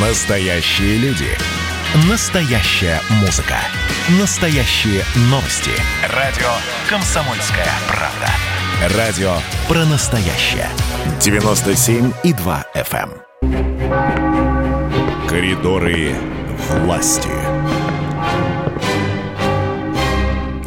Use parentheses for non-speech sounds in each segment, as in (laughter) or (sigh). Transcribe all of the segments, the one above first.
Настоящие люди. Настоящая музыка. Настоящие новости. Радио «Комсомольская правда». Радио про настоящее. 97,2 FM. эм. Коридоры власти.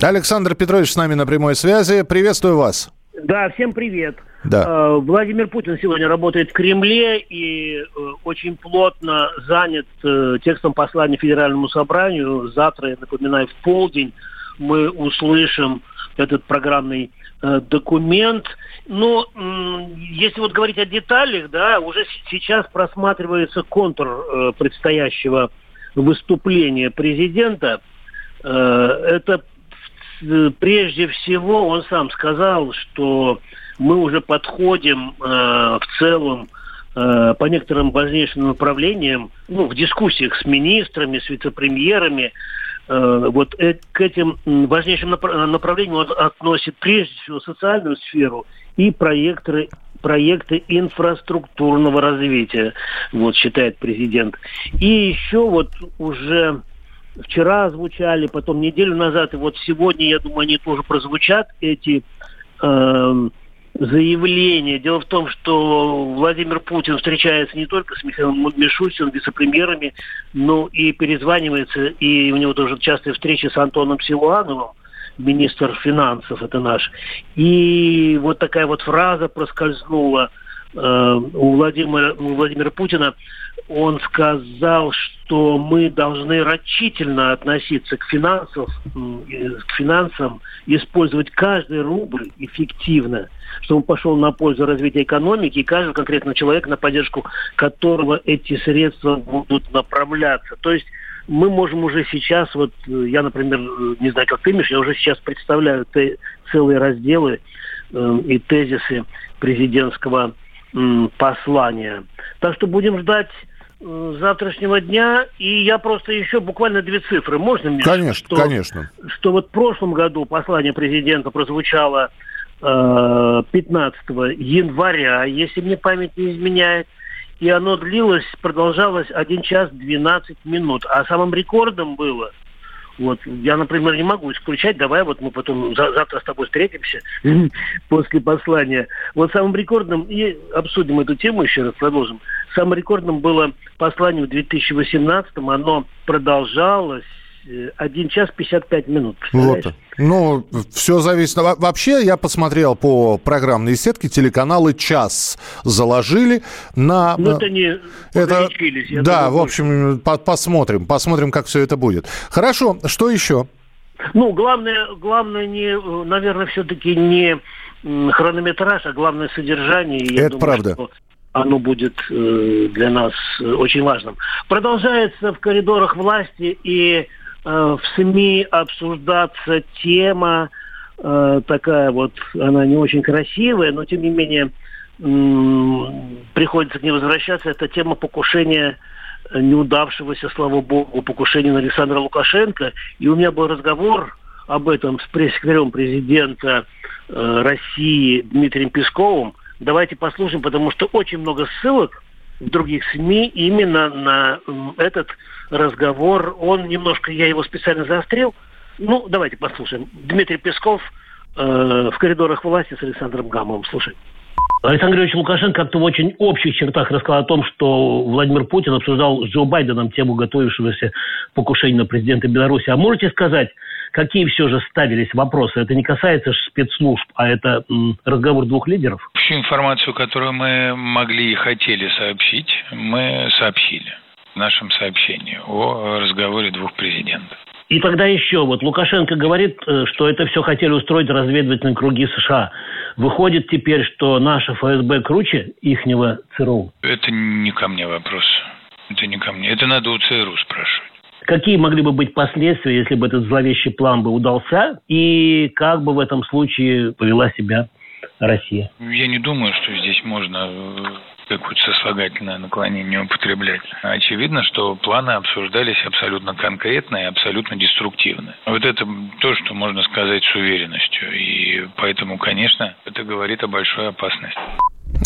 Александр Петрович с нами на прямой связи. Приветствую вас. Да, всем привет. Да. Э, Владимир Путин сегодня работает в Кремле и э, очень плотно занят э, текстом послания Федеральному собранию. Завтра, я напоминаю, в полдень мы услышим этот программный документ. Но м, если вот говорить о деталях, да, уже сейчас просматривается контур предстоящего выступления президента. Это прежде всего он сам сказал, что мы уже подходим э, в целом э, по некоторым важнейшим направлениям, ну, в дискуссиях с министрами, с вице-премьерами, э, вот э- к этим важнейшим напра- направлениям он относит прежде всего социальную сферу и проекты проекты инфраструктурного развития, вот считает президент. И еще вот уже вчера звучали, потом неделю назад, и вот сегодня, я думаю, они тоже прозвучат, эти эм, заявления. Дело в том, что Владимир Путин встречается не только с Михаилом Мишустиным, вице-премьерами, но и перезванивается, и у него тоже частые встречи с Антоном Силуановым, министр финансов, это наш. И вот такая вот фраза проскользнула э, у Владимира, у Владимира Путина. Он сказал, что мы должны рачительно относиться к, финансов, м, э, к финансам, использовать каждый рубль эффективно, чтобы он пошел на пользу развития экономики и каждого конкретного человека, на поддержку которого эти средства будут направляться. То есть мы можем уже сейчас, вот э, я, например, э, не знаю, как ты, Миш, я уже сейчас представляю целые разделы э, и тезисы президентского послания. Так что будем ждать э, завтрашнего дня. И я просто еще буквально две цифры. Можно мне? Конечно, что, конечно. Что вот в прошлом году послание президента прозвучало э, 15 января, если мне память не изменяет. И оно длилось, продолжалось 1 час 12 минут. А самым рекордом было вот, я, например, не могу исключать, давай вот мы потом за- завтра с тобой встретимся (laughs) после послания. Вот самым рекордным, и обсудим эту тему еще раз, продолжим. Самым рекордным было послание в 2018 оно продолжалось 1 час 55 минут. Вот. Ну, все зависит. Во- Вообще, я посмотрел по программной сетке, телеканалы час заложили на... Ну, это не Это, погорячились, я да, думаю, в общем, по- посмотрим, посмотрим, как все это будет. Хорошо, что еще? Ну, главное, главное не, э, наверное, все-таки не хронометраж, а главное содержание. Я Это правда. Что оно будет э, для нас э, очень важным. Продолжается в коридорах власти и э, в СМИ обсуждаться тема э, такая вот, она не очень красивая, но тем не менее приходится к ней возвращаться. Это тема покушения неудавшегося, слава богу, покушения на Александра Лукашенко. И у меня был разговор об этом с пресс-секретарем президента э, России Дмитрием Песковым. Давайте послушаем, потому что очень много ссылок других СМИ именно на этот разговор. Он немножко, я его специально заострил. Ну, давайте послушаем. Дмитрий Песков э, в коридорах власти с Александром Гамовым. Слушай. Александр Григорьевич Лукашенко как-то в очень общих чертах рассказал о том, что Владимир Путин обсуждал с Джо Байденом тему готовившегося покушения на президента Беларуси. А можете сказать, какие все же ставились вопросы? Это не касается спецслужб, а это разговор двух лидеров? Всю информацию, которую мы могли и хотели сообщить, мы сообщили в нашем сообщении о разговоре двух президентов. И тогда еще, вот Лукашенко говорит, э, что это все хотели устроить разведывательные круги США. Выходит теперь, что наша ФСБ круче ихнего ЦРУ. Это не ко мне вопрос. Это не ко мне. Это надо у ЦРУ спрашивать. Какие могли бы быть последствия, если бы этот зловещий план бы удался? И как бы в этом случае повела себя Россия? Я не думаю, что здесь можно э, какое-то сослагательное наклонение употреблять. Очевидно, что планы обсуждались абсолютно конкретно и абсолютно деструктивно. Вот это то, что можно сказать с уверенностью. И поэтому, конечно, это говорит о большой опасности.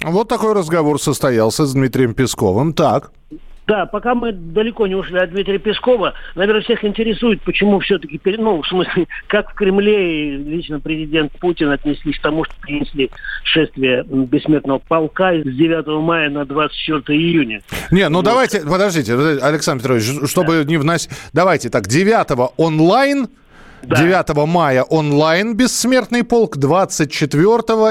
Вот такой разговор состоялся с Дмитрием Песковым. Так. Да, пока мы далеко не ушли от Дмитрия Пескова, наверное, всех интересует, почему все-таки, ну, в смысле, (laughs) как в Кремле лично президент Путин отнеслись к тому, что принесли шествие бессмертного полка с 9 мая на 24 июня. Не, ну вот. давайте, подождите, Александр Петрович, чтобы да. не вносить... Давайте так, 9 онлайн, да. 9 мая онлайн «Бессмертный полк», 24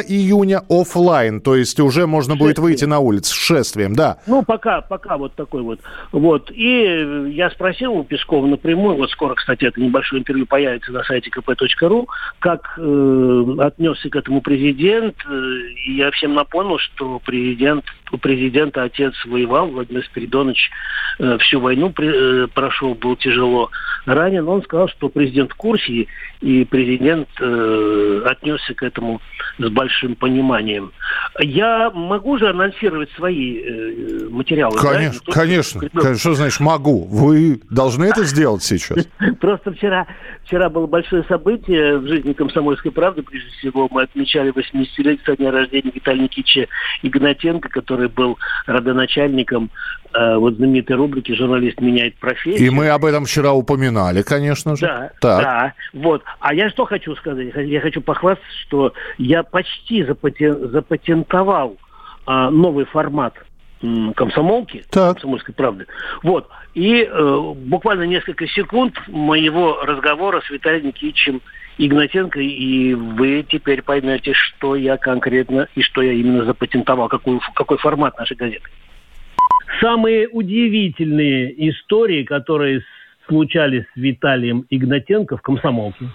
июня офлайн. То есть уже можно будет выйти на улицу с шествием, да. Ну, пока, пока вот такой вот. Вот. И я спросил у Пескова напрямую, вот скоро, кстати, это небольшое интервью появится на сайте kp.ru, как э, отнесся к этому президент. Э, и я всем напомнил, что президент, у президента отец воевал, Владимир Спиридонович э, всю войну при, э, прошел, был тяжело ранен. Он сказал, что президент в курсе, России, и президент э, отнесся к этому с большим пониманием. Я могу же анонсировать свои э, материалы? Конечно, да? конечно, конечно. Что значит могу? Вы должны это сделать сейчас. (laughs) Просто вчера, вчера было большое событие в жизни «Комсомольской правды». Прежде всего, мы отмечали 80-летие со дня рождения Виталия Никитича Игнатенко, который был родоначальником э, вот знаменитой рубрики «Журналист меняет профессию». И мы об этом вчера упоминали, конечно же. Да, так. да. Вот. А я что хочу сказать? Я хочу похвастаться, что я почти запатентовал а, новый формат комсомолки, так. комсомольской правды. Вот. И э, буквально несколько секунд моего разговора с Виталием Никитичем Игнатенко, и вы теперь поймете, что я конкретно и что я именно запатентовал, какой, какой формат нашей газеты. Самые удивительные истории, которые случались с Виталием Игнатенко в комсомолке?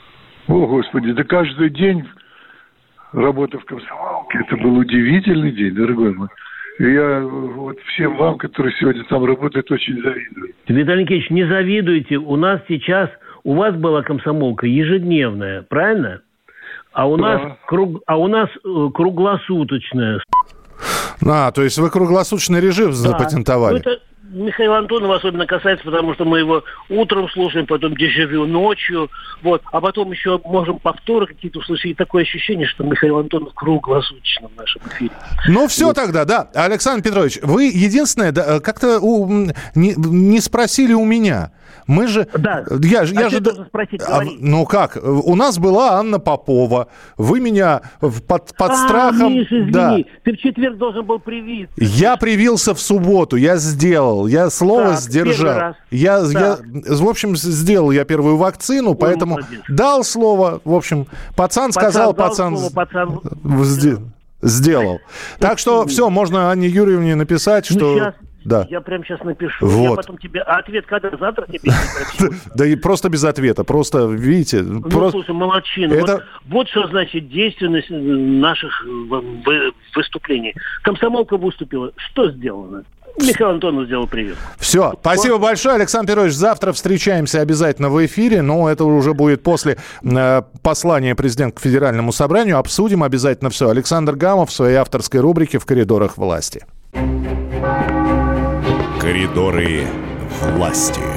О, Господи, да каждый день работа в комсомолке, это был удивительный день, дорогой мой. И я вот всем вам, которые сегодня там работают, очень завидую. Виталий Никитич, не завидуйте. У нас сейчас, у вас была комсомолка ежедневная, правильно? А у да. нас, круг, а у нас э, круглосуточная. А, то есть вы круглосуточный режим да. запатентовали? Ну, это, Михаила Антонова особенно касается, потому что мы его утром слушаем, потом дежавю ночью, вот, а потом еще можем повторы какие-то услышать. И такое ощущение, что Михаил Антонов круглосуточно в нашем эфире. Ну, все вот. тогда, да. Александр Петрович, вы единственное, да, э, как-то не, не спросили у меня. Мы же... Да. Я, я а же... Спросить, а, ну как? У нас была Анна Попова. Вы меня под, под а, страхом... Миша, извини. Да. Ты в четверг должен был привиться. Я привился в субботу. Я сделал. Я слово так, сдержал. Я, я, в общем, сделал я первую вакцину, Ой, поэтому молодец. дал слово. В общем, пацан, пацан сказал, пацан... Слово, пацан... Сделал. Так что все, можно Анне Юрьевне написать, ну, что... Сейчас да. Я прямо сейчас напишу. Вот. Я потом тебе... А ответ когда? Завтра тебе? (laughs) Да и просто без ответа. Просто, видите... Ну, слушай, молодчина. Вот что значит действенность наших выступлений. Комсомолка выступила. Что сделано? Михаил Антонов сделал привет. Все, спасибо вот. большое, Александр Петрович. Завтра встречаемся обязательно в эфире, но это уже будет после э, послания президента к Федеральному собранию. Обсудим обязательно все. Александр Гамов в своей авторской рубрике «В коридорах власти». Коридоры власти.